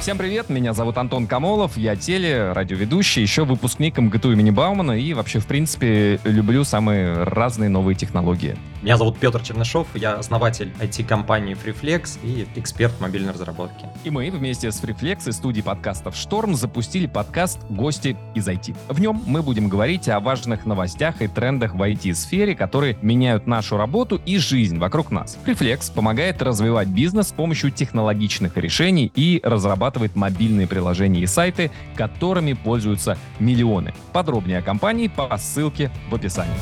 Всем привет, меня зовут Антон Камолов, я теле, радиоведущий, еще выпускник МГТУ имени Баумана и вообще, в принципе, люблю самые разные новые технологии. Меня зовут Петр Чернышов, я основатель IT-компании FreeFlex и эксперт мобильной разработки. И мы вместе с FreeFlex и студией подкастов «Шторм» запустили подкаст «Гости из IT». В нем мы будем говорить о важных новостях и трендах в IT-сфере, которые меняют нашу работу и жизнь вокруг нас. FreeFlex помогает развивать бизнес с помощью технологичных решений и разрабатывает мобильные приложения и сайты, которыми пользуются миллионы. Подробнее о компании по ссылке в описании.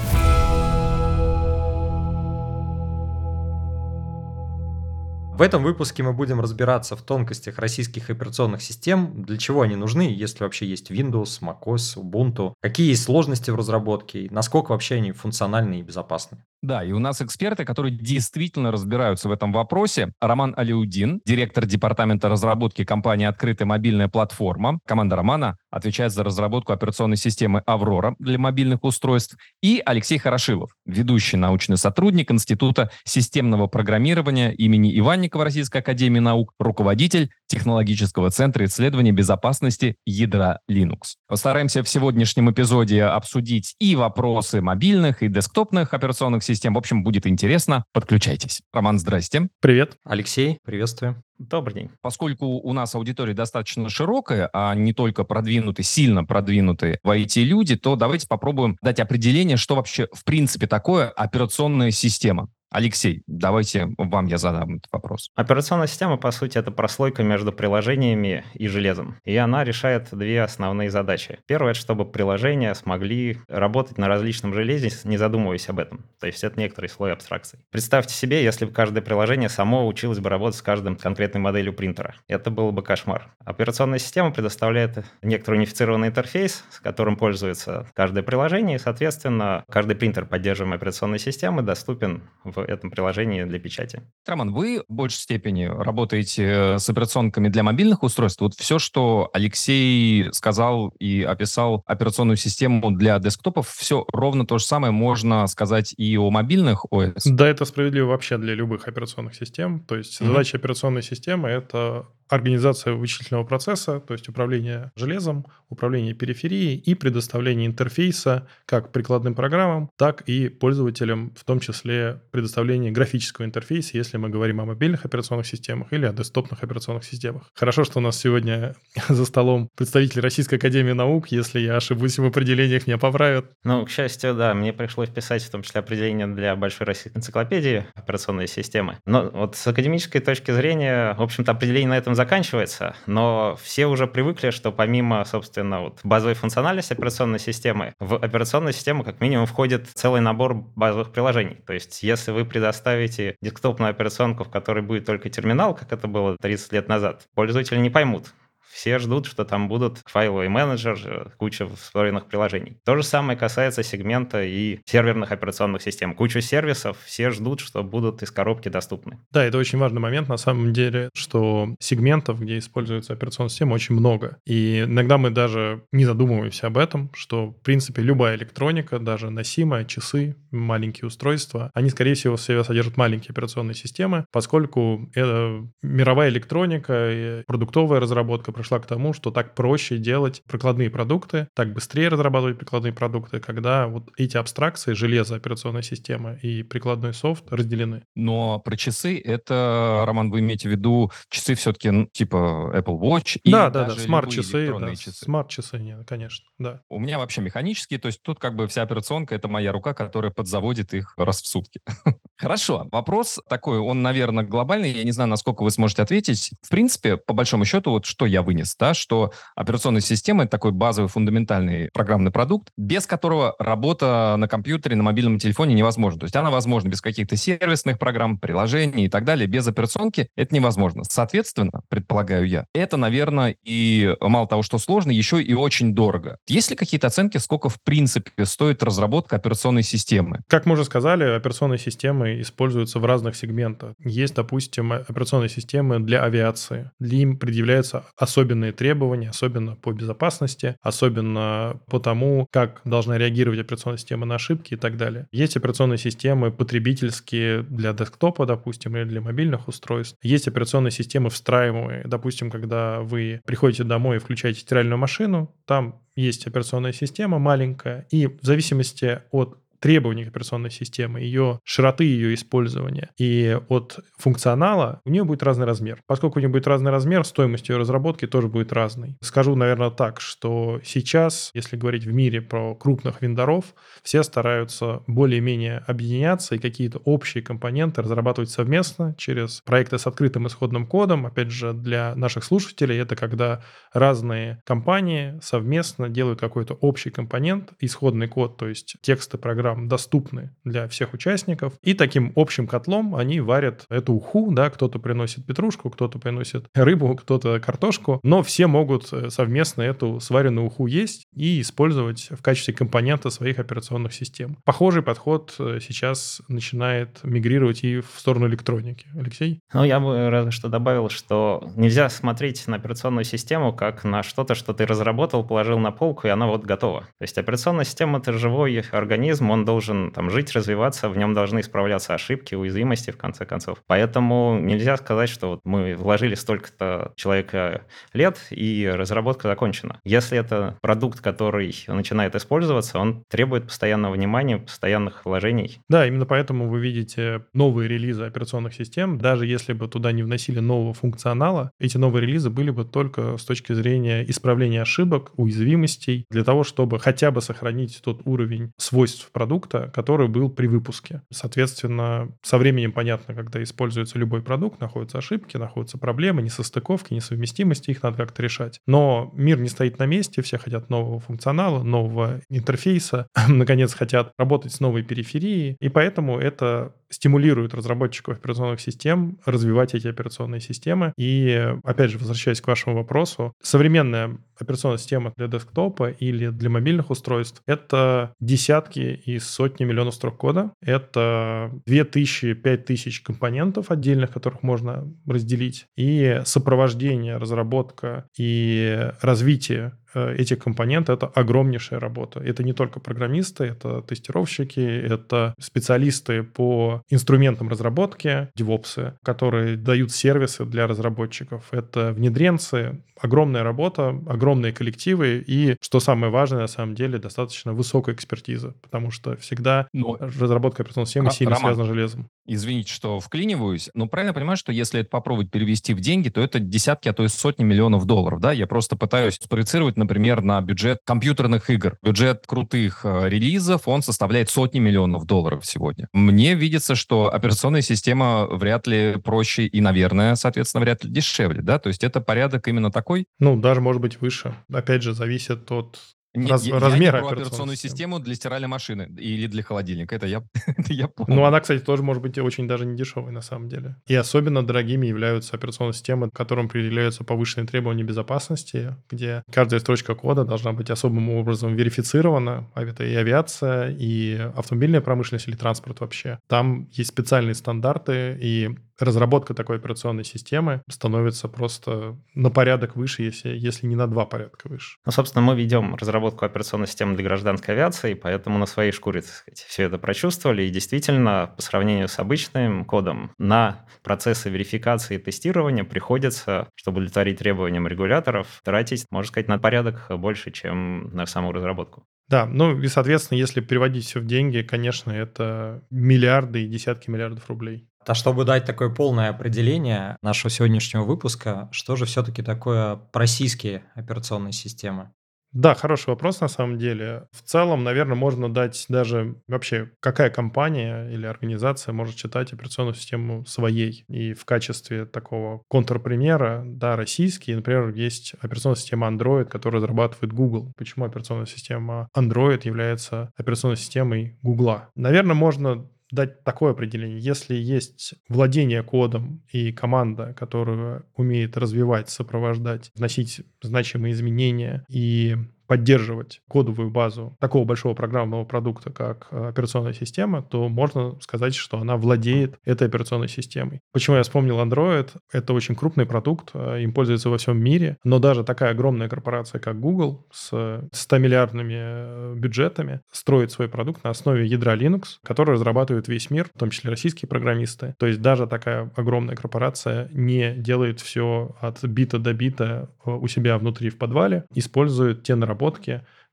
В этом выпуске мы будем разбираться в тонкостях российских операционных систем, для чего они нужны, если вообще есть Windows, macOS, Ubuntu, какие есть сложности в разработке насколько вообще они функциональны и безопасны. Да, и у нас эксперты, которые действительно разбираются в этом вопросе. Роман Алиудин, директор департамента разработки компании «Открытая мобильная платформа». Команда Романа отвечает за разработку операционной системы «Аврора» для мобильных устройств. И Алексей Хорошилов, ведущий научный сотрудник Института системного программирования имени Иванникова Российской Академии Наук, руководитель технологического центра исследования безопасности ядра Linux. Постараемся в сегодняшнем эпизоде обсудить и вопросы мобильных, и десктопных операционных систем, систем. В общем, будет интересно. Подключайтесь. Роман, здрасте. Привет. Алексей, приветствую. Добрый день. Поскольку у нас аудитория достаточно широкая, а не только продвинутые, сильно продвинутые в IT люди, то давайте попробуем дать определение, что вообще в принципе такое операционная система. Алексей, давайте вам я задам этот вопрос. Операционная система, по сути, это прослойка между приложениями и железом. И она решает две основные задачи. Первое, чтобы приложения смогли работать на различном железе, не задумываясь об этом. То есть это некоторый слой абстракции. Представьте себе, если бы каждое приложение само училось бы работать с каждым конкретной моделью принтера. Это был бы кошмар. Операционная система предоставляет некоторый унифицированный интерфейс, с которым пользуется каждое приложение, и, соответственно, каждый принтер поддерживаемой операционной системы доступен в этом приложении для печати. Роман, вы в большей степени работаете э, с операционками для мобильных устройств. Вот все, что Алексей сказал и описал операционную систему для десктопов, все ровно то же самое можно сказать и о мобильных ОС. Да, это справедливо вообще для любых операционных систем. То есть mm-hmm. задача операционной системы — это организация вычислительного процесса, то есть управление железом, управление периферией и предоставление интерфейса как прикладным программам, так и пользователям, в том числе предоставление графического интерфейса, если мы говорим о мобильных операционных системах или о десктопных операционных системах. Хорошо, что у нас сегодня за столом представитель Российской Академии Наук, если я ошибусь в определениях, меня поправят. Ну, к счастью, да, мне пришлось писать в том числе определение для большой российской энциклопедии операционной системы. Но вот с академической точки зрения, в общем-то, определение на этом заканчивается, но все уже привыкли, что помимо, собственно, вот базовой функциональности операционной системы, в операционную систему как минимум входит целый набор базовых приложений. То есть если вы предоставите десктопную операционку, в которой будет только терминал, как это было 30 лет назад, пользователи не поймут, все ждут, что там будут файловый менеджер, куча встроенных приложений. То же самое касается сегмента и серверных операционных систем. Кучу сервисов, все ждут, что будут из коробки доступны. Да, это очень важный момент на самом деле, что сегментов, где используется операционная система, очень много. И иногда мы даже не задумываемся об этом, что, в принципе, любая электроника, даже носимая, часы, маленькие устройства, они, скорее всего, в себе содержат маленькие операционные системы, поскольку это мировая электроника, продуктовая разработка пришла к тому, что так проще делать прикладные продукты, так быстрее разрабатывать прикладные продукты, когда вот эти абстракции, железо, операционная система и прикладной софт разделены. Но про часы это, Роман, вы имеете в виду часы все-таки типа Apple Watch? Да, да, да, смарт-часы, да, смарт-часы, нет, конечно, да. У меня вообще механические, то есть тут как бы вся операционка — это моя рука, которая подзаводит их раз в сутки. Хорошо, вопрос такой, он, наверное, глобальный, я не знаю, насколько вы сможете ответить. В принципе, по большому счету, вот что я вынес, да, что операционная система — это такой базовый фундаментальный программный продукт, без которого работа на компьютере, на мобильном телефоне невозможна. То есть она возможна без каких-то сервисных программ, приложений и так далее. Без операционки это невозможно. Соответственно, предполагаю я, это, наверное, и мало того, что сложно, еще и очень дорого. Есть ли какие-то оценки, сколько в принципе стоит разработка операционной системы? Как мы уже сказали, операционные системы используются в разных сегментах. Есть, допустим, операционные системы для авиации. Для им предъявляются ос- особенные требования, особенно по безопасности, особенно по тому, как должна реагировать операционная система на ошибки и так далее. Есть операционные системы потребительские для десктопа, допустим, или для мобильных устройств. Есть операционные системы встраиваемые. Допустим, когда вы приходите домой и включаете стиральную машину, там есть операционная система маленькая, и в зависимости от требований операционной системы, ее широты ее использования и от функционала, у нее будет разный размер. Поскольку у нее будет разный размер, стоимость ее разработки тоже будет разной. Скажу, наверное, так, что сейчас, если говорить в мире про крупных вендоров, все стараются более-менее объединяться и какие-то общие компоненты разрабатывать совместно через проекты с открытым исходным кодом. Опять же, для наших слушателей это когда разные компании совместно делают какой-то общий компонент, исходный код, то есть тексты программ программ доступны для всех участников. И таким общим котлом они варят эту уху, да, кто-то приносит петрушку, кто-то приносит рыбу, кто-то картошку, но все могут э, совместно эту сваренную уху есть и использовать в качестве компонента своих операционных систем. Похожий подход э, сейчас начинает мигрировать и в сторону электроники. Алексей? Ну, я бы разве что добавил, что нельзя смотреть на операционную систему как на что-то, что ты разработал, положил на полку, и она вот готова. То есть операционная система — это живой организм, он должен там жить, развиваться, в нем должны исправляться ошибки, уязвимости, в конце концов. Поэтому нельзя сказать, что вот мы вложили столько-то человека лет, и разработка закончена. Если это продукт, который начинает использоваться, он требует постоянного внимания, постоянных вложений. Да, именно поэтому вы видите новые релизы операционных систем. Даже если бы туда не вносили нового функционала, эти новые релизы были бы только с точки зрения исправления ошибок, уязвимостей, для того, чтобы хотя бы сохранить тот уровень свойств продукта, продукта, который был при выпуске. Соответственно, со временем понятно, когда используется любой продукт, находятся ошибки, находятся проблемы, несостыковки, несовместимости, их надо как-то решать. Но мир не стоит на месте, все хотят нового функционала, нового интерфейса, наконец хотят работать с новой периферией, и поэтому это стимулирует разработчиков операционных систем развивать эти операционные системы. И, опять же, возвращаясь к вашему вопросу, современная операционная система для десктопа или для мобильных устройств — это десятки и сотни миллионов строк кода. Это 2000-5000 компонентов отдельных, которых можно разделить. И сопровождение, разработка и развитие этих компонентов это огромнейшая работа. Это не только программисты, это тестировщики, это специалисты по инструментам разработки, девопсы, которые дают сервисы для разработчиков. Это внедренцы, огромная работа, огромные коллективы и, что самое важное, на самом деле, достаточно высокая экспертиза, потому что всегда но... разработка операционной системы сильно Роман, связана с железом. Извините, что вклиниваюсь, но правильно понимаю, что если это попробовать перевести в деньги, то это десятки, а то и сотни миллионов долларов, да? Я просто пытаюсь спроецировать, например, на бюджет компьютерных игр. Бюджет крутых э, релизов, он составляет сотни миллионов долларов сегодня. Мне видится, что операционная система вряд ли проще и, наверное, соответственно, вряд ли дешевле, да? То есть это порядок именно такой? Ну, даже может быть выше. Опять же, зависит от не, Раз, я, размера я не операционную систему для стиральной машины или для холодильника. Это я, это я помню. Ну, она, кстати, тоже может быть очень даже не дешевой на самом деле. И особенно дорогими являются операционные системы, которым определяются повышенные требования безопасности, где каждая строчка кода должна быть особым образом верифицирована. А это и авиация, и автомобильная промышленность или транспорт вообще. Там есть специальные стандарты, и разработка такой операционной системы становится просто на порядок выше, если, если не на два порядка выше. Ну, собственно, мы ведем разработку операционной системы для гражданской авиации, поэтому на своей шкуре, так сказать, все это прочувствовали. И действительно, по сравнению с обычным кодом, на процессы верификации и тестирования приходится, чтобы удовлетворить требованиям регуляторов, тратить, можно сказать, на порядок больше, чем на саму разработку. Да, ну и, соответственно, если переводить все в деньги, конечно, это миллиарды и десятки миллиардов рублей. А чтобы дать такое полное определение нашего сегодняшнего выпуска, что же все-таки такое российские операционные системы? Да, хороший вопрос на самом деле. В целом, наверное, можно дать даже вообще, какая компания или организация может читать операционную систему своей. И в качестве такого контрпримера, да, российский, например, есть операционная система Android, которую разрабатывает Google. Почему операционная система Android является операционной системой Google? Наверное, можно дать такое определение. Если есть владение кодом и команда, которая умеет развивать, сопровождать, вносить значимые изменения и поддерживать кодовую базу такого большого программного продукта, как э, операционная система, то можно сказать, что она владеет этой операционной системой. Почему я вспомнил Android? Это очень крупный продукт, э, им пользуются во всем мире, но даже такая огромная корпорация, как Google, с 100 миллиардными э, бюджетами, строит свой продукт на основе ядра Linux, который разрабатывает весь мир, в том числе российские программисты. То есть даже такая огромная корпорация не делает все от бита до бита у себя внутри в подвале, использует те наработки,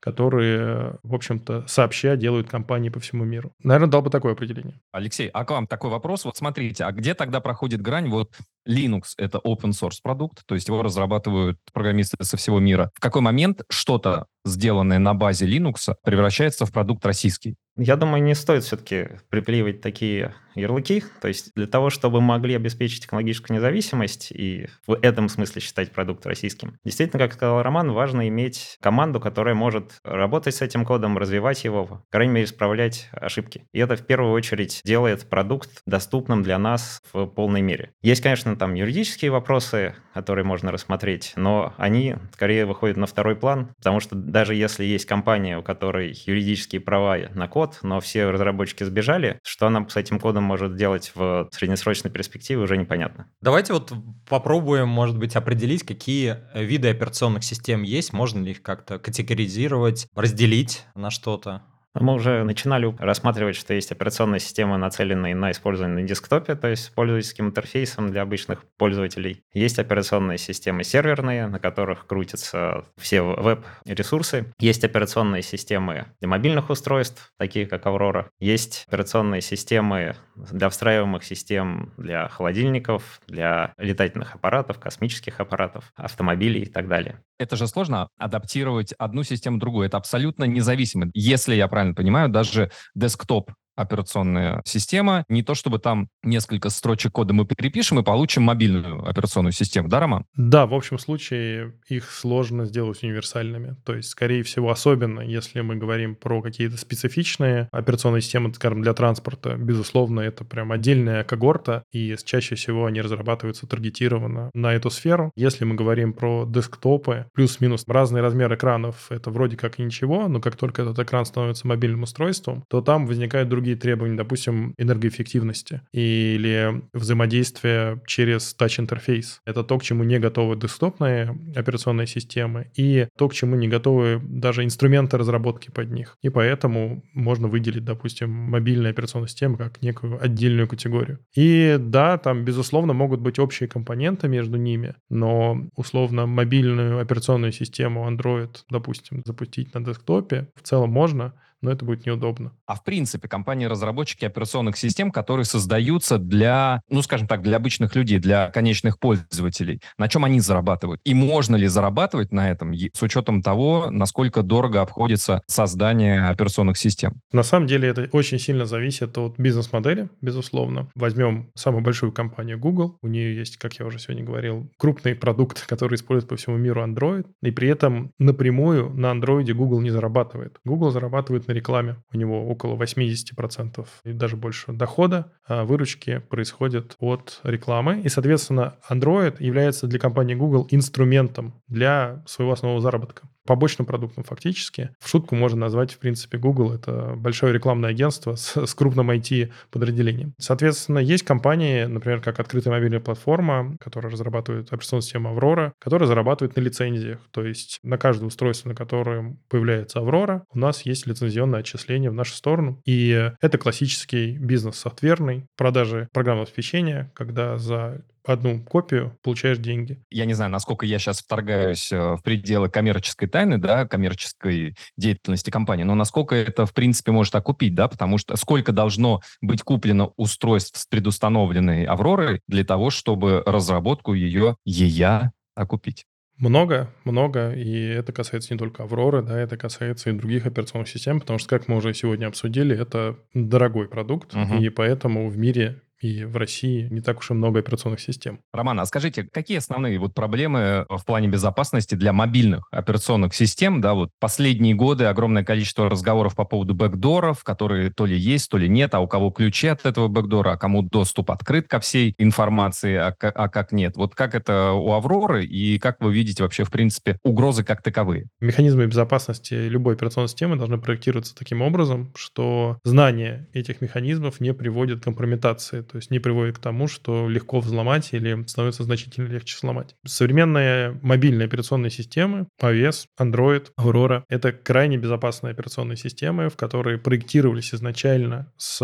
которые, в общем-то, сообща делают компании по всему миру. Наверное, дал бы такое определение. Алексей, а к вам такой вопрос. Вот смотрите, а где тогда проходит грань? Вот Linux — это open source продукт, то есть его разрабатывают программисты со всего мира. В какой момент что-то, сделанное на базе Linux, превращается в продукт российский? Я думаю, не стоит все-таки приплевывать такие ярлыки. То есть для того, чтобы мы могли обеспечить технологическую независимость и в этом смысле считать продукт российским, действительно, как сказал Роман, важно иметь команду, которая может работать с этим кодом, развивать его, по крайней мере, исправлять ошибки. И это в первую очередь делает продукт доступным для нас в полной мере. Есть, конечно, там юридические вопросы, которые можно рассмотреть, но они скорее выходят на второй план, потому что даже если есть компания, у которой юридические права на код, но все разработчики сбежали. Что она с этим кодом может делать в среднесрочной перспективе, уже непонятно. Давайте вот попробуем, может быть, определить, какие виды операционных систем есть, можно ли их как-то категоризировать, разделить на что-то. Мы уже начинали рассматривать, что есть операционные системы, нацеленные на использование на десктопе, то есть с пользовательским интерфейсом для обычных пользователей. Есть операционные системы серверные, на которых крутятся все веб-ресурсы. Есть операционные системы для мобильных устройств, такие как Aurora. Есть операционные системы для встраиваемых систем для холодильников, для летательных аппаратов, космических аппаратов, автомобилей и так далее. Это же сложно адаптировать одну систему другую. Это абсолютно независимо. Если я правильно понимаю, даже десктоп операционная система. Не то, чтобы там несколько строчек кода мы перепишем и получим мобильную операционную систему, да, Роман? Да, в общем случае их сложно сделать универсальными. То есть, скорее всего, особенно если мы говорим про какие-то специфичные операционные системы, скажем, для транспорта, безусловно, это прям отдельная когорта, и чаще всего они разрабатываются таргетированно на эту сферу. Если мы говорим про десктопы, плюс-минус разный размер экранов, это вроде как и ничего, но как только этот экран становится мобильным устройством, то там возникают другие другие требования, допустим, энергоэффективности или взаимодействия через тач-интерфейс. Это то, к чему не готовы десктопные операционные системы и то, к чему не готовы даже инструменты разработки под них. И поэтому можно выделить, допустим, мобильные операционные системы как некую отдельную категорию. И да, там, безусловно, могут быть общие компоненты между ними, но условно мобильную операционную систему Android, допустим, запустить на десктопе в целом можно, но это будет неудобно. А в принципе, компании-разработчики операционных систем, которые создаются для, ну, скажем так, для обычных людей, для конечных пользователей, на чем они зарабатывают? И можно ли зарабатывать на этом с учетом того, насколько дорого обходится создание операционных систем? На самом деле это очень сильно зависит от бизнес-модели, безусловно. Возьмем самую большую компанию Google. У нее есть, как я уже сегодня говорил, крупный продукт, который использует по всему миру Android, и при этом напрямую на Android Google не зарабатывает. Google зарабатывает на на рекламе. У него около 80% и даже больше дохода, а выручки происходят от рекламы. И, соответственно, Android является для компании Google инструментом для своего основного заработка побочным продуктом фактически. В шутку можно назвать, в принципе, Google — это большое рекламное агентство с, с крупным IT-подразделением. Соответственно, есть компании, например, как открытая мобильная платформа, которая разрабатывает операционную систему Aurora, которая зарабатывает на лицензиях. То есть на каждое устройство, на котором появляется Aurora, у нас есть лицензионное отчисление в нашу сторону. И это классический бизнес софтверный, продажи программного обеспечения, когда за одну копию, получаешь деньги. Я не знаю, насколько я сейчас вторгаюсь э, в пределы коммерческой тайны, да, коммерческой деятельности компании, но насколько это, в принципе, может окупить, да, потому что сколько должно быть куплено устройств с предустановленной Авророй для того, чтобы разработку ее ЕЯ окупить? Много, много, и это касается не только Авроры, да, это касается и других операционных систем, потому что, как мы уже сегодня обсудили, это дорогой продукт, uh-huh. и поэтому в мире и в России не так уж и много операционных систем. Роман, а скажите, какие основные вот проблемы в плане безопасности для мобильных операционных систем? Да, вот последние годы огромное количество разговоров по поводу бэкдоров, которые то ли есть, то ли нет, а у кого ключи от этого бэкдора, а кому доступ открыт ко всей информации, а, а как нет. Вот как это у Авроры и как вы видите вообще, в принципе, угрозы как таковые? Механизмы безопасности любой операционной системы должны проектироваться таким образом, что знание этих механизмов не приводит к компрометации, то есть не приводит к тому, что легко взломать или становится значительно легче сломать. Современные мобильные операционные системы, iOS, Android, Aurora — это крайне безопасные операционные системы, в которые проектировались изначально с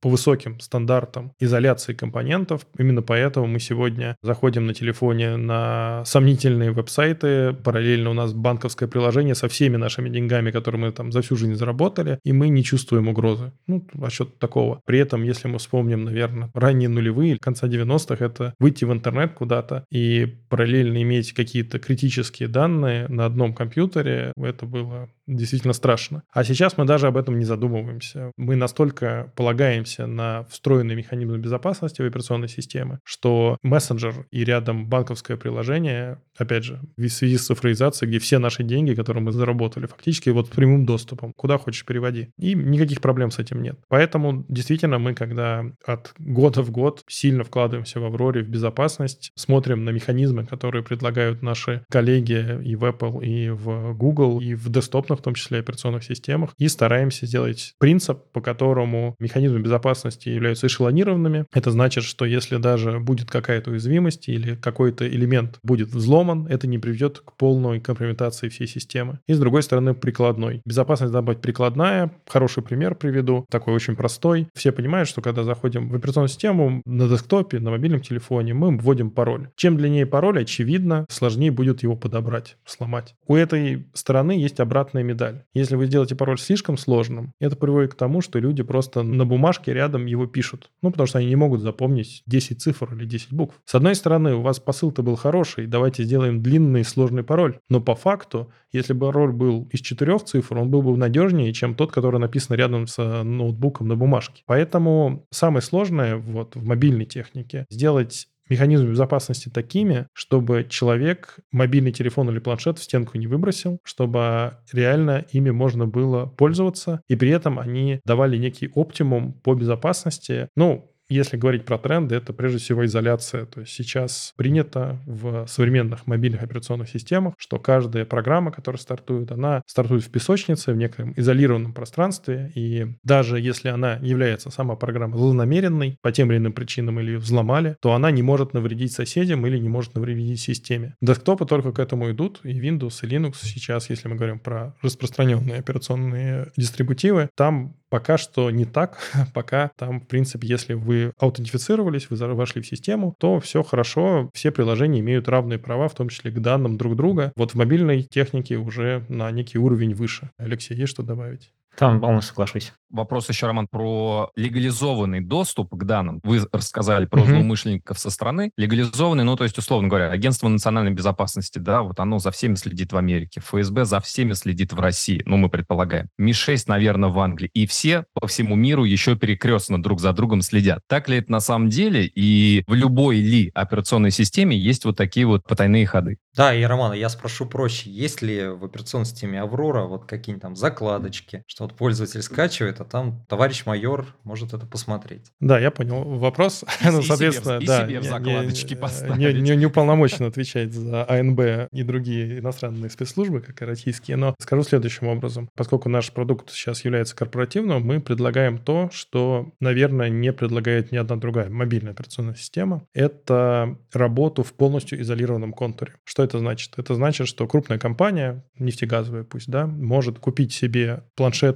по высоким стандартам изоляции компонентов. Именно поэтому мы сегодня заходим на телефоне на сомнительные веб-сайты, параллельно у нас банковское приложение со всеми нашими деньгами, которые мы там за всю жизнь заработали, и мы не чувствуем угрозы. Ну, что такого. При этом, если мы вспомним, наверное, ранние нулевые, конца 90-х, это выйти в интернет куда-то и параллельно иметь какие-то критические данные на одном компьютере, это было действительно страшно. А сейчас мы даже об этом не задумываемся. Мы настолько полагаемся на встроенный механизм безопасности в операционной системе, что мессенджер и рядом банковское приложение, опять же, в связи с цифровизацией, где все наши деньги, которые мы заработали, фактически вот прямым доступом, куда хочешь переводи. И никаких проблем с этим нет. Поэтому действительно мы, когда от года в год сильно вкладываемся в Авроре, в безопасность, смотрим на механизмы, которые предлагают наши коллеги и в Apple, и в Google, и в десктопных в том числе операционных системах, и стараемся сделать принцип, по которому механизмы безопасности являются эшелонированными. Это значит, что если даже будет какая-то уязвимость или какой-то элемент будет взломан, это не приведет к полной компрометации всей системы. И с другой стороны, прикладной. Безопасность должна быть прикладная. Хороший пример приведу, такой очень простой. Все понимают, что когда заходим в операционную систему на десктопе, на мобильном телефоне, мы вводим пароль. Чем длиннее пароль, очевидно, сложнее будет его подобрать, сломать. У этой стороны есть обратная медаль. Если вы сделаете пароль слишком сложным, это приводит к тому, что люди просто на бумажке рядом его пишут. Ну, потому что они не могут запомнить 10 цифр или 10 букв. С одной стороны, у вас посыл-то был хороший, давайте сделаем длинный сложный пароль. Но по факту, если бы пароль был из четырех цифр, он был бы надежнее, чем тот, который написан рядом с э, ноутбуком на бумажке. Поэтому самое сложное вот в мобильной технике сделать механизмы безопасности такими, чтобы человек мобильный телефон или планшет в стенку не выбросил, чтобы реально ими можно было пользоваться, и при этом они давали некий оптимум по безопасности. Ну, если говорить про тренды, это прежде всего изоляция. То есть сейчас принято в современных мобильных операционных системах, что каждая программа, которая стартует, она стартует в песочнице, в неком изолированном пространстве. И даже если она является сама программа злонамеренной, по тем или иным причинам или взломали, то она не может навредить соседям или не может навредить системе. Десктопы только к этому идут, и Windows, и Linux сейчас, если мы говорим про распространенные операционные дистрибутивы, там Пока что не так. Пока там, в принципе, если вы аутентифицировались, вы вошли в систему, то все хорошо, все приложения имеют равные права, в том числе к данным друг друга. Вот в мобильной технике уже на некий уровень выше. Алексей, есть что добавить? Там полностью соглашусь. Вопрос еще, Роман, про легализованный доступ к данным. Вы рассказали про угу. злоумышленников со стороны. Легализованный, ну, то есть, условно говоря, Агентство национальной безопасности, да, вот оно за всеми следит в Америке. ФСБ за всеми следит в России, ну, мы предполагаем. МИ-6, наверное, в Англии. И все по всему миру еще перекрестно друг за другом следят. Так ли это на самом деле? И в любой ли операционной системе есть вот такие вот потайные ходы? Да, и, Роман, я спрошу проще. Есть ли в операционной системе Аврора вот какие-нибудь там закладочки, что вот пользователь скачивает, а там товарищ майор может это посмотреть? Да, я понял вопрос. И, ну, соответственно, себе, да. И себе в закладочки не, поставить. Не, не, не уполномочен отвечать за АНБ и другие иностранные спецслужбы, как и российские, но скажу следующим образом. Поскольку наш продукт сейчас является корпоративным, мы предлагаем то, что, наверное, не предлагает ни одна другая мобильная операционная система. Это работу в полностью изолированном контуре. Что это значит? Это значит, что крупная компания, нефтегазовая пусть, да, может купить себе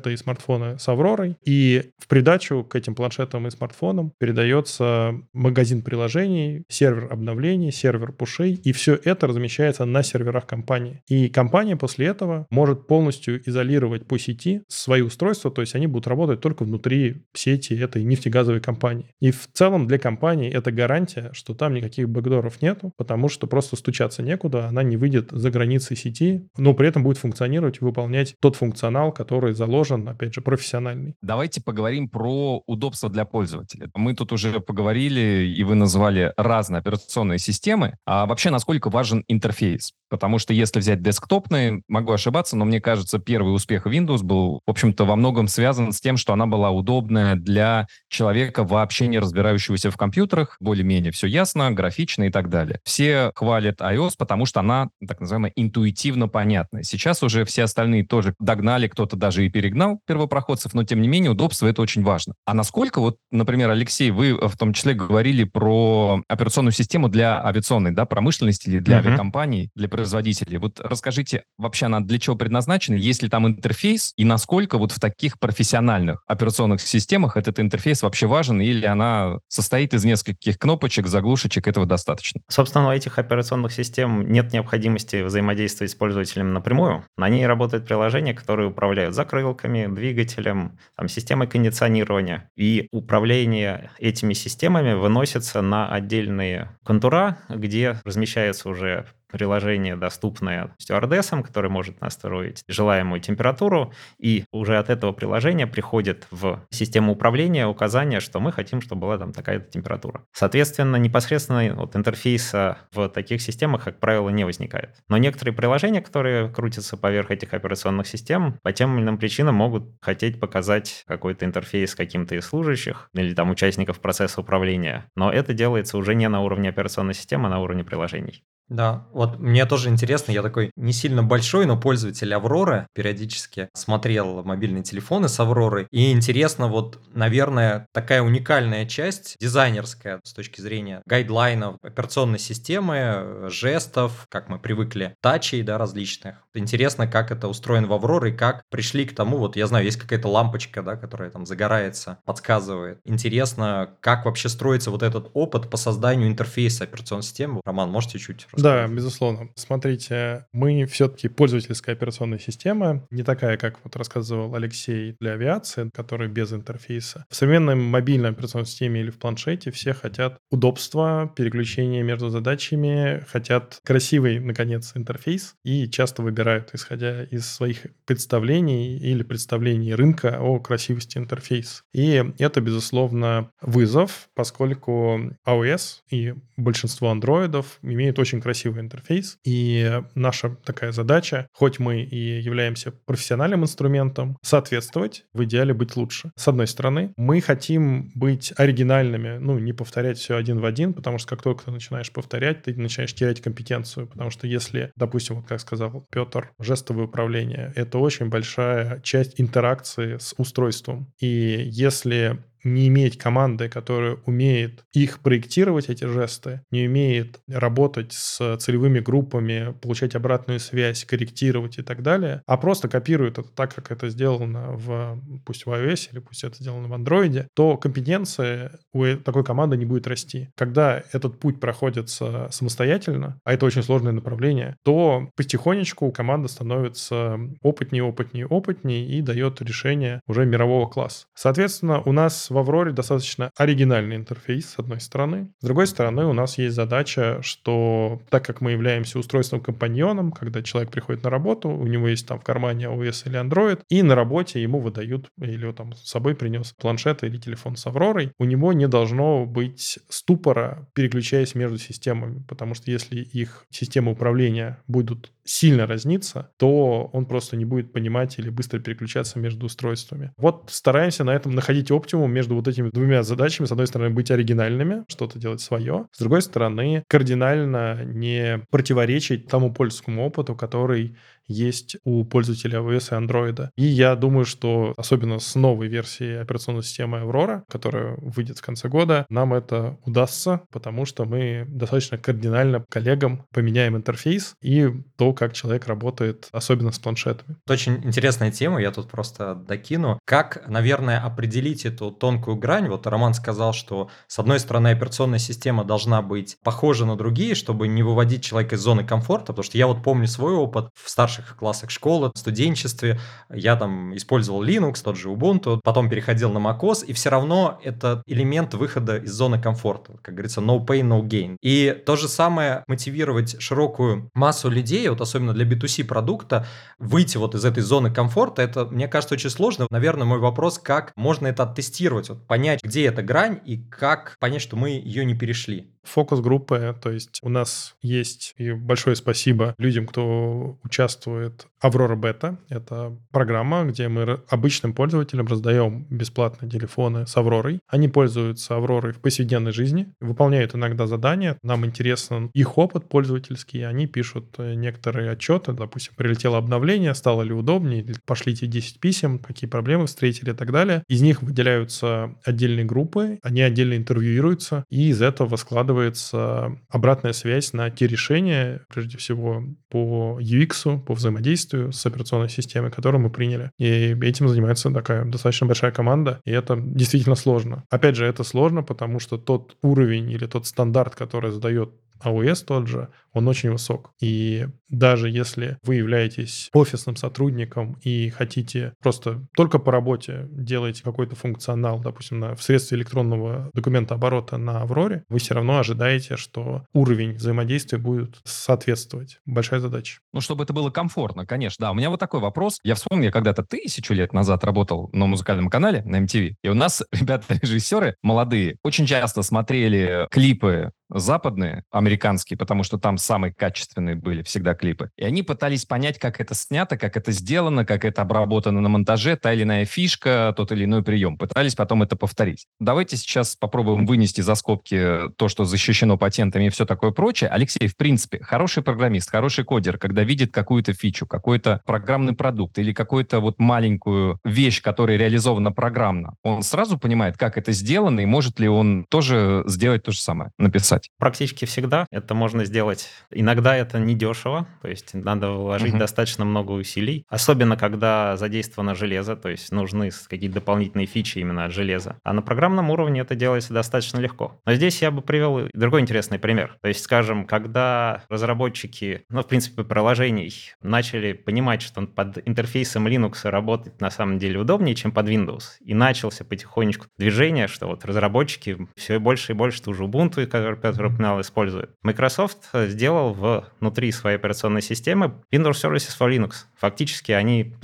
планшеты и смартфоны с Авророй, и в придачу к этим планшетам и смартфонам передается магазин приложений, сервер обновлений, сервер пушей, и все это размещается на серверах компании. И компания после этого может полностью изолировать по сети свои устройства, то есть они будут работать только внутри сети этой нефтегазовой компании. И в целом для компании это гарантия, что там никаких бэкдоров нету, потому что просто стучаться некуда, она не выйдет за границы сети, но при этом будет функционировать и выполнять тот функционал, который заложен важен, опять же, профессиональный. Давайте поговорим про удобство для пользователя. Мы тут уже поговорили, и вы назвали разные операционные системы. А вообще, насколько важен интерфейс? Потому что если взять десктопные, могу ошибаться, но мне кажется, первый успех Windows был, в общем-то, во многом связан с тем, что она была удобная для человека, вообще не разбирающегося в компьютерах, более-менее все ясно, графично и так далее. Все хвалят iOS, потому что она, так называемая, интуитивно понятная. Сейчас уже все остальные тоже догнали, кто-то даже и перегнал первопроходцев, но тем не менее удобство это очень важно. А насколько, вот, например, Алексей, вы в том числе говорили про операционную систему для авиационной да, промышленности или для uh-huh. авиакомпаний, для производителей. Вот расскажите, вообще она для чего предназначена, есть ли там интерфейс, и насколько вот в таких профессиональных операционных системах этот интерфейс вообще важен, или она состоит из нескольких кнопочек, заглушечек, этого достаточно? Собственно, у этих операционных систем нет необходимости взаимодействовать с пользователем напрямую. На ней работают приложения, которые управляют закрылками, двигателем, там, системой кондиционирования. И управление этими системами выносится на отдельные контура, где размещаются уже приложение, доступное стюардессам, который может настроить желаемую температуру, и уже от этого приложения приходит в систему управления указание, что мы хотим, чтобы была там такая-то температура. Соответственно, непосредственно вот интерфейса в таких системах, как правило, не возникает. Но некоторые приложения, которые крутятся поверх этих операционных систем, по тем или иным причинам могут хотеть показать какой-то интерфейс каким-то из служащих или там участников процесса управления. Но это делается уже не на уровне операционной системы, а на уровне приложений. Да, вот мне тоже интересно, я такой не сильно большой, но пользователь Авроры, периодически смотрел мобильные телефоны с Авроры, и интересно вот, наверное, такая уникальная часть, дизайнерская с точки зрения гайдлайнов, операционной системы, жестов, как мы привыкли, тачей, да, различных. Интересно, как это устроено в Авроре, и как пришли к тому, вот я знаю, есть какая-то лампочка, да, которая там загорается, подсказывает. Интересно, как вообще строится вот этот опыт по созданию интерфейса операционной системы. Роман, можете чуть да, безусловно. Смотрите, мы все-таки пользовательская операционная система, не такая, как вот рассказывал Алексей для авиации, которая без интерфейса. В современной мобильной операционной системе или в планшете все хотят удобства, переключения между задачами, хотят красивый, наконец, интерфейс и часто выбирают, исходя из своих представлений или представлений рынка о красивости интерфейса. И это, безусловно, вызов, поскольку iOS и большинство андроидов имеют очень красивый интерфейс. И наша такая задача, хоть мы и являемся профессиональным инструментом, соответствовать, в идеале быть лучше. С одной стороны, мы хотим быть оригинальными, ну, не повторять все один в один, потому что как только ты начинаешь повторять, ты начинаешь терять компетенцию, потому что если, допустим, вот как сказал Петр, жестовое управление — это очень большая часть интеракции с устройством. И если не иметь команды, которая умеет их проектировать, эти жесты, не умеет работать с целевыми группами, получать обратную связь, корректировать и так далее, а просто копирует это так, как это сделано в, пусть в iOS или пусть это сделано в Android, то компетенция у э, такой команды не будет расти. Когда этот путь проходится самостоятельно, а это очень сложное направление, то потихонечку команда становится опытнее, опытнее, опытнее и дает решение уже мирового класса. Соответственно, у нас в Авроре достаточно оригинальный интерфейс, с одной стороны. С другой стороны, у нас есть задача, что так как мы являемся устройственным компаньоном, когда человек приходит на работу, у него есть там в кармане iOS или Android, и на работе ему выдают, или там с собой принес планшет или телефон с Авророй, у него не должно быть ступора, переключаясь между системами, потому что если их системы управления будут сильно разнится, то он просто не будет понимать или быстро переключаться между устройствами. Вот стараемся на этом находить оптимум между вот этими двумя задачами. С одной стороны, быть оригинальными, что-то делать свое. С другой стороны, кардинально не противоречить тому пользовательскому опыту, который есть у пользователей iOS и Android. И я думаю, что особенно с новой версией операционной системы Aurora, которая выйдет в конце года, нам это удастся, потому что мы достаточно кардинально коллегам поменяем интерфейс и то, как человек работает, особенно с планшетами. Очень интересная тема, я тут просто докину. Как, наверное, определить эту тонкую грань. Вот Роман сказал, что с одной стороны операционная система должна быть похожа на другие, чтобы не выводить человека из зоны комфорта, потому что я вот помню свой опыт в старших классах школы, в студенчестве, я там использовал Linux, тот же Ubuntu, потом переходил на macOS, и все равно это элемент выхода из зоны комфорта, как говорится, no pain, no gain. И то же самое мотивировать широкую массу людей, вот особенно для B2C продукта, выйти вот из этой зоны комфорта, это, мне кажется, очень сложно. Наверное, мой вопрос, как можно это оттестировать, вот понять, где эта грань и как понять, что мы ее не перешли фокус-группы, то есть у нас есть, и большое спасибо людям, кто участвует Аврора Бета. Это программа, где мы обычным пользователям раздаем бесплатно телефоны с Авророй. Они пользуются Авророй в повседневной жизни, выполняют иногда задания. Нам интересен их опыт пользовательский. Они пишут э, некоторые отчеты. Допустим, прилетело обновление, стало ли удобнее, пошлите 10 писем, какие проблемы встретили и так далее. Из них выделяются отдельные группы, они отдельно интервьюируются, и из этого складывается обратная связь на те решения, прежде всего по UX, по взаимодействию с операционной системой, которую мы приняли. И этим занимается такая достаточно большая команда, и это действительно сложно. Опять же, это сложно, потому что тот уровень или тот стандарт, который задает AOS тот же, он очень высок. И даже если вы являетесь офисным сотрудником и хотите просто только по работе делаете какой-то функционал, допустим, на, в средстве электронного документа оборота на Авроре, вы все равно ожидаете, что уровень взаимодействия будет соответствовать. Большая задача. Ну, чтобы это было комфортно, конечно. Да, у меня вот такой вопрос. Я вспомнил, я когда-то тысячу лет назад работал на музыкальном канале на MTV, и у нас ребята-режиссеры молодые очень часто смотрели клипы западные, американские, потому что там самые качественные были всегда клипы. И они пытались понять, как это снято, как это сделано, как это обработано на монтаже, та или иная фишка, тот или иной прием. Пытались потом это повторить. Давайте сейчас попробуем вынести за скобки то, что защищено патентами и все такое прочее. Алексей, в принципе, хороший программист, хороший кодер, когда видит какую-то фичу, какой-то программный продукт или какую-то вот маленькую вещь, которая реализована программно, он сразу понимает, как это сделано, и может ли он тоже сделать то же самое, написать? Практически всегда это можно сделать. Иногда это недешево, то есть надо вложить uh-huh. достаточно много усилий, особенно когда задействовано железо, то есть нужны какие-то дополнительные фичи именно от железа. А на программном уровне это делается достаточно легко. Но здесь я бы привел другой интересный пример. То есть, скажем, когда разработчики, ну, в принципе, приложений начали понимать, что под интерфейсом Linux работать на самом деле удобнее, чем под Windows, и начался потихонечку движение, что вот разработчики все больше и больше уже Ubuntu, который, который упоминал, используют. Microsoft сделал внутри своей операционной системы Windows Services for Linux. Фактически они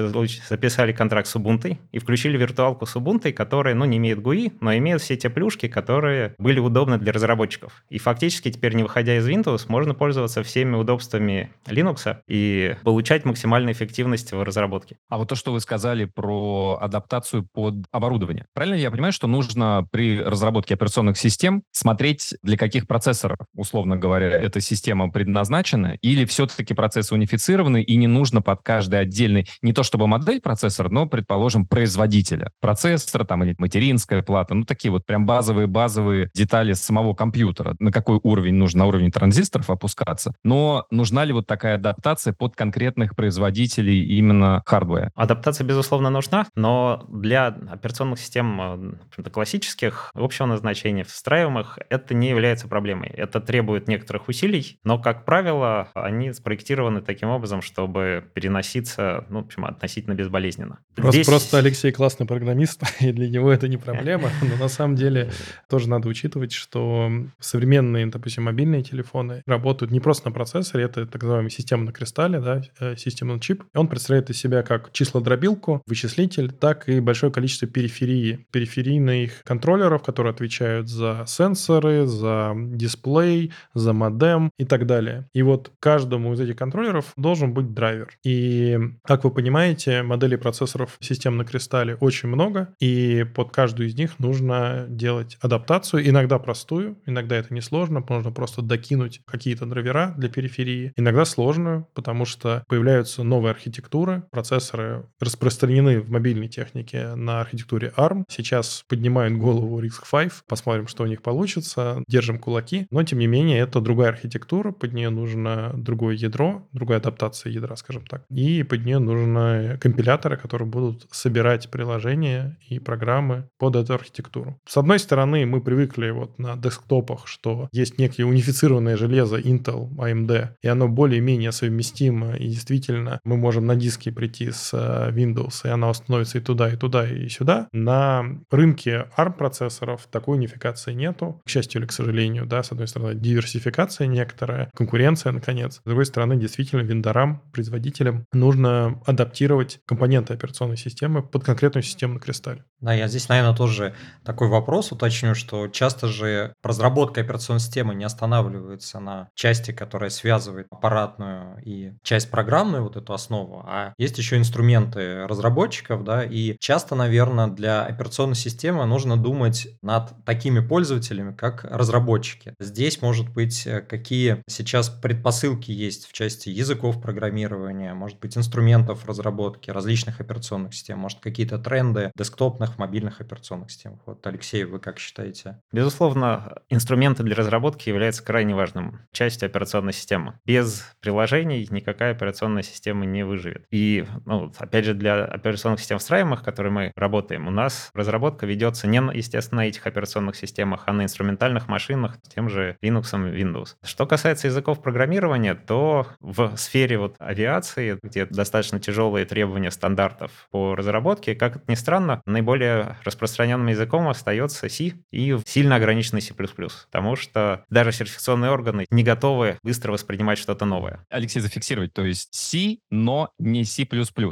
записали контракт с Ubuntu и включили виртуалку с Ubuntu, которая, ну, не имеет GUI, но имеет все те плюшки, которые были удобны для разработчиков. И фактически теперь, не выходя из Windows, можно пользоваться всеми удобствами Linux и получать максимальную эффективность в разработке. А вот то, что вы сказали про адаптацию под оборудование. Правильно я понимаю, что нужно при разработке операционных систем смотреть, для каких процессоров, условно говоря, эта система предназначена, или все-таки процессы унифицированы, и не нужно под каждый отдельный, не то чтобы модель процессора, но, предположим, производителя процессора, там, или материнская плата, ну, такие вот прям базовые-базовые детали самого компьютера, на какой уровень нужно, на уровень транзисторов опускаться. Но нужна ли вот такая адаптация под конкретных производителей именно хардвера? Адаптация, безусловно, нужна, но для операционных систем э, классических, общего назначения, встраиваемых, это не является проблемой. Это требует некоторых усилий, но, как правило, они спроектированы таким образом, чтобы переноситься, ну, в общем, относительно безболезненно. Просто, Здесь... просто Алексей классный программист, и для него это не проблема, но на самом деле тоже надо учитывать, что современные, допустим, мобильные телефоны работают не просто на процессоре, это так называемый система на кристалле, да, э, система чип. Он представляет из себя как числодробилку, вычислитель, так и большое количество периферии, периферийных контроллеров, которые отвечают за сенсоры, за дисплей, за модем и так далее. И вот каждому из этих контроллеров должен быть драйвер. И, как вы понимаете, моделей процессоров систем на кристалле очень много, и под каждую из них нужно делать адаптацию, иногда простую, иногда это несложно, можно просто докинуть какие-то драйвера для периферии, иногда сложную, потому что появляются новые архитектуры, процессоры распространены в мобильной технике на архитектуре ARM, сейчас поднимают голову RISC-V, посмотрим, что у них получится, держим кулаки, но тем не менее это другая архитектура, архитектура, под нее нужно другое ядро, другая адаптация ядра, скажем так. И под нее нужны компиляторы, которые будут собирать приложения и программы под эту архитектуру. С одной стороны, мы привыкли вот на десктопах, что есть некие унифицированное железо Intel, AMD, и оно более-менее совместимо, и действительно мы можем на диске прийти с э, Windows, и она установится и туда, и туда, и сюда. На рынке ARM-процессоров такой унификации нету, к счастью или к сожалению, да, с одной стороны, диверсификация некоторая, конкуренция, наконец. С другой стороны, действительно, вендорам, производителям нужно адаптировать компоненты операционной системы под конкретную систему на кристалле. Да, я здесь, наверное, тоже такой вопрос уточню, что часто же разработка операционной системы не останавливается на части, которая связывает аппаратную и часть программную, вот эту основу, а есть еще инструменты разработчиков, да, и часто, наверное, для операционной системы нужно думать над такими пользователями, как разработчики. Здесь, может быть, э, какие сейчас предпосылки есть в части языков программирования, может быть, инструментов разработки различных операционных систем, может, какие-то тренды десктопных мобильных операционных систем. Вот, Алексей, вы как считаете? Безусловно, инструменты для разработки являются крайне важным частью операционной системы. Без приложений никакая операционная система не выживет. И, ну, опять же, для операционных систем встраиваемых, которые мы работаем, у нас разработка ведется не, естественно, на этих операционных системах, а на инструментальных машинах, тем же Linux Windows. Что касается языков программирования, то в сфере вот авиации, где достаточно тяжелые требования стандартов по разработке, как это ни странно, наиболее распространенным языком остается C и сильно ограниченный C++, потому что даже сертификационные органы не готовы быстро воспринимать что-то новое. Алексей, зафиксировать, то есть C, но не C++.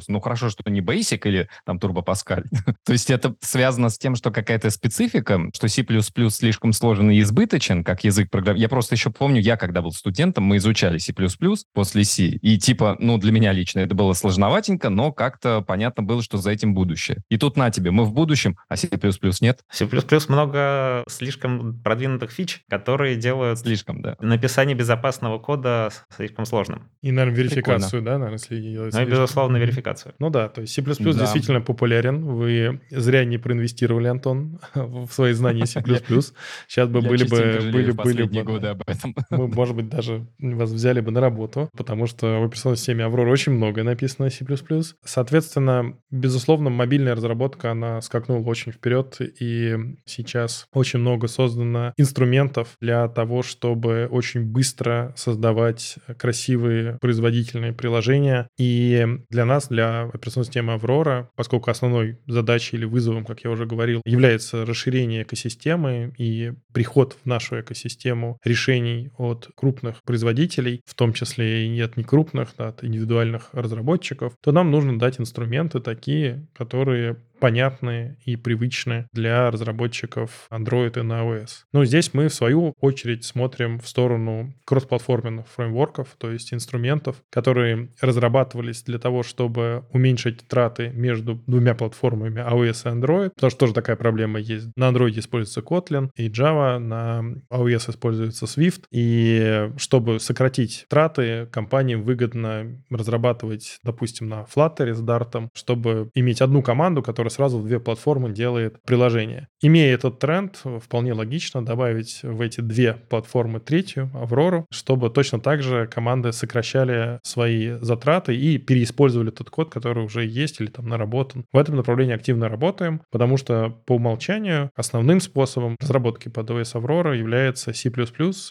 Ну, хорошо, что не Basic или там Turbo Pascal. то есть это связано с тем, что какая-то специфика, что C++ слишком сложен и избыточен, как язык программирования. Я просто еще помню, я когда был студентом, мы изучали C++ после C, и типа, ну, для меня лично это было сложноватенько, но как-то понятно было, что за этим будущее. И тут на тебе, мы в будущем, а C++ нет. C++ много слишком продвинутых фич, которые делают слишком, да. написание безопасного кода слишком сложным. И, наверное, верификацию, Прикольно. да, наверное, если делать. Ну и, безусловно, верификацию. Ну да, то есть C++ да. действительно популярен. Вы зря не проинвестировали, Антон, в свои знания C++. Сейчас бы были бы... были, были бы, годы об этом. Мы, может быть, даже вас взяли бы на работу, потому что в операционной системе Aurora очень много написано C++. Соответственно, безусловно, мобильная разработка, она скакнул очень вперед, и сейчас очень много создано инструментов для того, чтобы очень быстро создавать красивые производительные приложения. И для нас, для операционной системы Aurora, поскольку основной задачей или вызовом, как я уже говорил, является расширение экосистемы и приход в нашу экосистему решений от крупных производителей, в том числе и от некрупных, да, от индивидуальных разработчиков, то нам нужно дать инструменты такие, которые понятные и привычные для разработчиков Android и на iOS. Но здесь мы, в свою очередь, смотрим в сторону кроссплатформенных фреймворков, то есть инструментов, которые разрабатывались для того, чтобы уменьшить траты между двумя платформами iOS и Android, потому что тоже такая проблема есть. На Android используется Kotlin и Java, на iOS используется Swift, и чтобы сократить траты, компаниям выгодно разрабатывать, допустим, на Flutter с Dart, чтобы иметь одну команду, которая которая сразу в две платформы делает приложение. Имея этот тренд, вполне логично добавить в эти две платформы третью, Аврору, чтобы точно так же команды сокращали свои затраты и переиспользовали тот код, который уже есть или там наработан. В этом направлении активно работаем, потому что по умолчанию основным способом разработки под OS Aurora является C++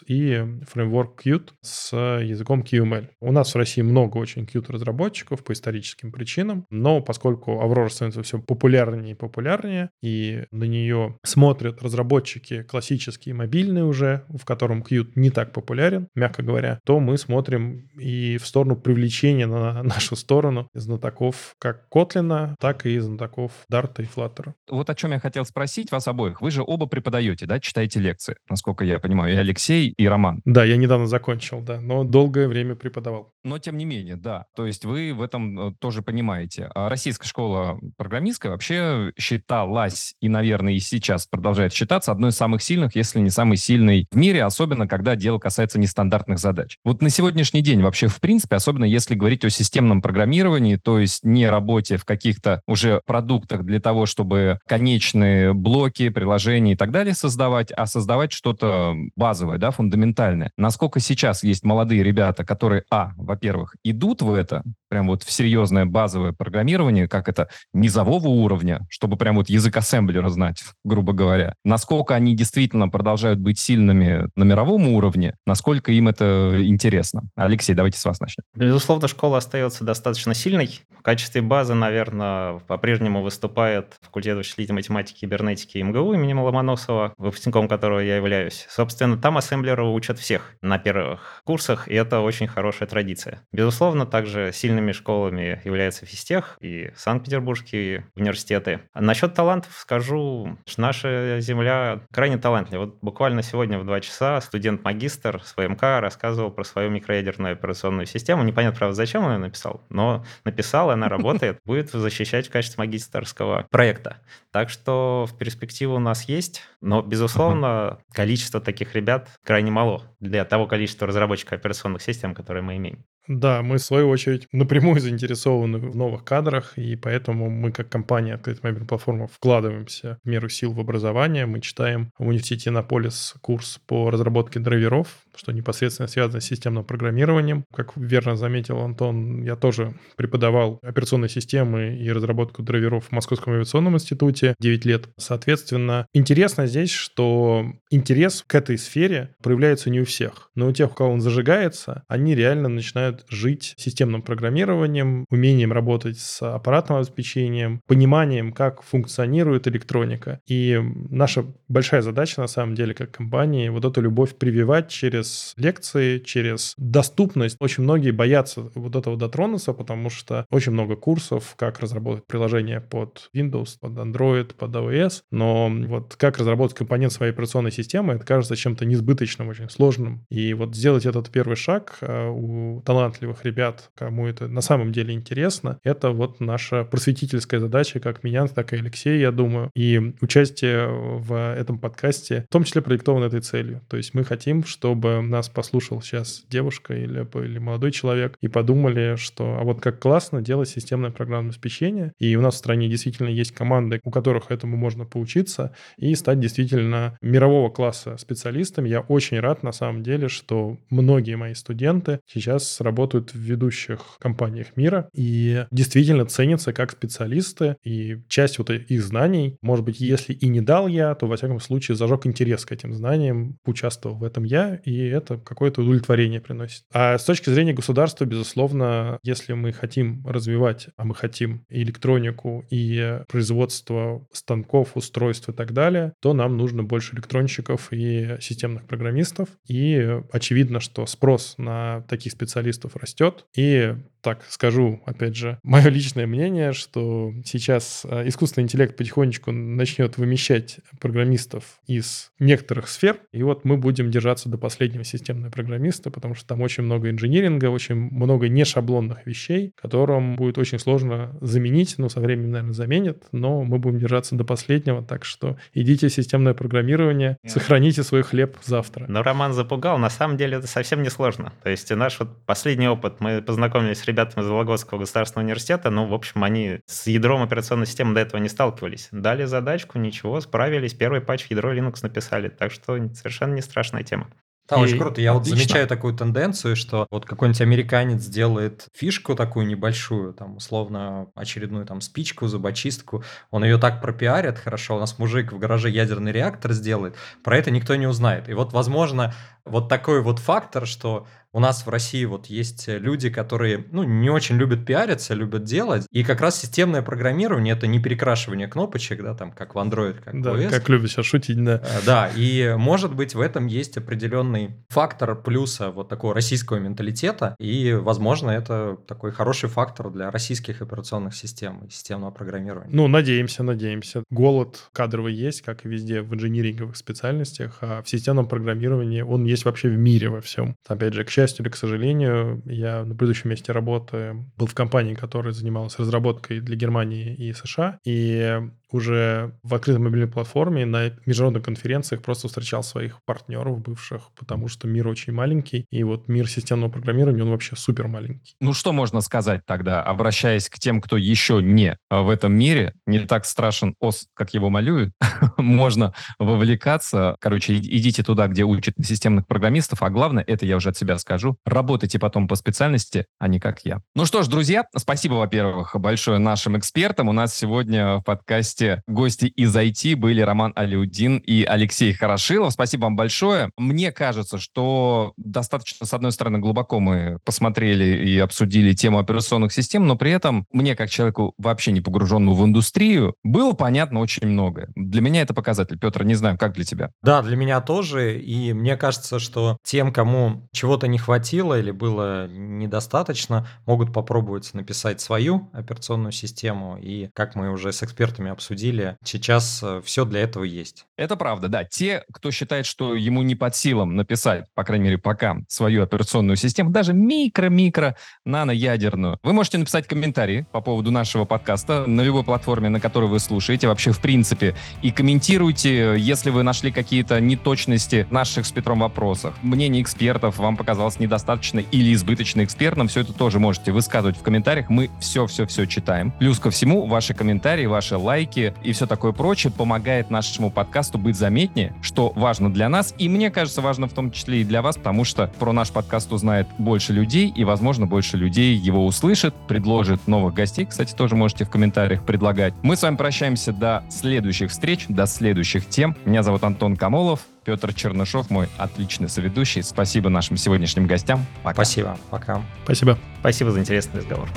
и фреймворк Qt с языком QML. У нас в России много очень Qt разработчиков по историческим причинам, но поскольку Aurora становится все популярнее, популярнее и популярнее, и на нее смотрят разработчики классические мобильные уже, в котором Qt не так популярен, мягко говоря, то мы смотрим и в сторону привлечения на нашу сторону знатоков как Kotlin, так и знатоков Dart и Flutter. Вот о чем я хотел спросить вас обоих. Вы же оба преподаете, да, читаете лекции, насколько я понимаю, и Алексей, и Роман. Да, я недавно закончил, да, но долгое время преподавал. Но тем не менее, да. То есть вы в этом э, тоже понимаете. А российская школа программистская вообще считалась и, наверное, и сейчас продолжает считаться одной из самых сильных, если не самый сильный в мире, особенно когда дело касается нестандартных задач. Вот на сегодняшний день вообще, в принципе, особенно если говорить о системном программировании, то есть не работе в каких-то уже продуктах для того, чтобы конечные блоки, приложения и так далее создавать, а создавать что-то базовое, да, фундаментальное. Насколько сейчас есть молодые ребята, которые, а, во-первых, идут в это, прям вот в серьезное базовое программирование, как это низового уровня, чтобы прям вот язык ассемблера знать, грубо говоря. Насколько они действительно продолжают быть сильными на мировом уровне, насколько им это интересно. Алексей, давайте с вас начнем. Безусловно, школа остается достаточно сильной. В качестве базы, наверное, по-прежнему выступает факультет вычислительной математики и кибернетики МГУ имени Ломоносова, выпускником которого я являюсь. Собственно, там ассемблеры учат всех на первых курсах, и это очень хорошая традиция. Безусловно, также сильными школами является физтех и Санкт-Петербургские университеты. Насчет талантов скажу, что наша земля крайне талантлива. Вот буквально сегодня в два часа студент-магистр с ВМК рассказывал про свою микроядерную операционную систему. Непонятно, правда, зачем он ее написал, но написал, она работает, будет защищать в качестве магистрского проекта. Так что в перспективу у нас есть, но, безусловно, количество таких ребят крайне мало для того количества разработчиков операционных систем, которые мы имеем. Да, мы, в свою очередь, напрямую заинтересованы в новых кадрах, и поэтому мы, как компания «Открытая мобильная платформа», вкладываемся в меру сил в образование. Мы читаем в университете Наполис курс по разработке драйверов, что непосредственно связано с системным программированием. Как верно заметил Антон, я тоже преподавал операционные системы и разработку драйверов в Московском авиационном институте 9 лет. Соответственно, интересно здесь, что интерес к этой сфере проявляется не у всех, но у тех, у кого он зажигается, они реально начинают жить системным программированием, умением работать с аппаратным обеспечением, пониманием, как функционирует электроника. И наша большая задача, на самом деле, как компании, вот эту любовь прививать через лекции, через доступность. Очень многие боятся вот этого дотронуться, потому что очень много курсов, как разработать приложение под Windows, под Android, под iOS, но вот как разработать компонент своей операционной системы, это кажется чем-то несбыточным, очень сложным. И вот сделать этот первый шаг э, у талантливых ребят, кому это на самом деле интересно, это вот наша просветительская задача, как меня, так и Алексея, я думаю. И участие в этом подкасте в том числе продиктовано этой целью. То есть мы хотим, чтобы нас послушал сейчас девушка или, или молодой человек и подумали, что а вот как классно делать системное программное обеспечение. И у нас в стране действительно есть команды, у которых этому можно поучиться и стать действительно мирового класса специалистами. Я очень рад на самом деле, что многие мои студенты сейчас работают в ведущих компаниях мира и действительно ценятся как специалисты. И часть вот их знаний, может быть, если и не дал я, то во всяком случае зажег интерес к этим знаниям, участвовал в этом я, и это какое-то удовлетворение приносит. А с точки зрения государства, безусловно, если мы хотим развивать, а мы хотим электронику, и производство станков, устройств и так далее, то нам нужно больше электронщиков и системных программистов. И очевидно, что спрос на таких специалистов растет. И так скажу, опять же, мое личное мнение, что сейчас э, искусственный интеллект потихонечку начнет вымещать программистов из некоторых сфер, и вот мы будем держаться до последнего системного программиста, потому что там очень много инжиниринга, очень много нешаблонных вещей, которым будет очень сложно заменить, ну, со временем, наверное, заменят, но мы будем держаться до последнего, так что идите в системное программирование, сохраните свой хлеб завтра. Но Роман запугал, на самом деле это совсем не сложно. То есть наш вот последний опыт, мы познакомились с ребятами ребятам из Вологодского государственного университета, ну, в общем, они с ядром операционной системы до этого не сталкивались. Дали задачку, ничего, справились, первый патч в ядро Linux написали, так что совершенно не страшная тема. Да, и очень круто. Я отлично. вот замечаю такую тенденцию, что вот какой-нибудь американец делает фишку такую небольшую, там, условно, очередную там спичку, зубочистку, он ее так пропиарит хорошо, у нас мужик в гараже ядерный реактор сделает, про это никто не узнает. И вот, возможно, вот такой вот фактор, что у нас в России вот есть люди, которые, ну, не очень любят пиариться, любят делать, и как раз системное программирование — это не перекрашивание кнопочек, да, там, как в Android, как да, в OS. как сейчас шутить, да. Э, да, и, может быть, в этом есть определенный фактор плюса вот такого российского менталитета, и, возможно, это такой хороший фактор для российских операционных систем и системного программирования. Ну, надеемся, надеемся. Голод кадровый есть, как и везде в инжиниринговых специальностях, а в системном программировании он есть есть вообще в мире во всем. Опять же, к счастью или к сожалению, я на предыдущем месте работы был в компании, которая занималась разработкой для Германии и США, и уже в открытой мобильной платформе на международных конференциях просто встречал своих партнеров бывших, потому что мир очень маленький, и вот мир системного программирования, он вообще супер маленький. Ну, что можно сказать тогда, обращаясь к тем, кто еще не в этом мире, не так страшен ос, как его малюют, можно вовлекаться. Короче, идите туда, где учат системных программистов, а главное, это я уже от себя скажу, работайте потом по специальности, а не как я. Ну что ж, друзья, спасибо, во-первых, большое нашим экспертам. У нас сегодня в подкасте гости из IT были Роман Алиудин и Алексей Хорошилов. Спасибо вам большое. Мне кажется, что достаточно, с одной стороны, глубоко мы посмотрели и обсудили тему операционных систем, но при этом мне, как человеку вообще не погруженному в индустрию, было понятно очень многое. Для меня это показатель. Петр, не знаю, как для тебя? Да, для меня тоже. И мне кажется, что тем, кому чего-то не хватило или было недостаточно, могут попробовать написать свою операционную систему. И, как мы уже с экспертами обсудили, сейчас э, все для этого есть. Это правда, да. Те, кто считает, что ему не под силам написать, по крайней мере, пока, свою операционную систему, даже микро-микро наноядерную, вы можете написать комментарии по поводу нашего подкаста на любой платформе, на которой вы слушаете, вообще в принципе, и комментируйте, если вы нашли какие-то неточности наших с Петром вопросах. Мнение экспертов вам показалось недостаточно или избыточно экспертным, все это тоже можете высказывать в комментариях. Мы все-все-все читаем. Плюс ко всему, ваши комментарии, ваши лайки, и все такое прочее помогает нашему подкасту быть заметнее, что важно для нас, и мне кажется, важно в том числе и для вас, потому что про наш подкаст узнает больше людей, и, возможно, больше людей его услышит, предложит новых гостей. Кстати, тоже можете в комментариях предлагать. Мы с вами прощаемся до следующих встреч, до следующих тем. Меня зовут Антон Камолов. Петр Чернышов, мой отличный соведущий. Спасибо нашим сегодняшним гостям. Пока. Спасибо. Пока. Спасибо. Спасибо за интересный разговор.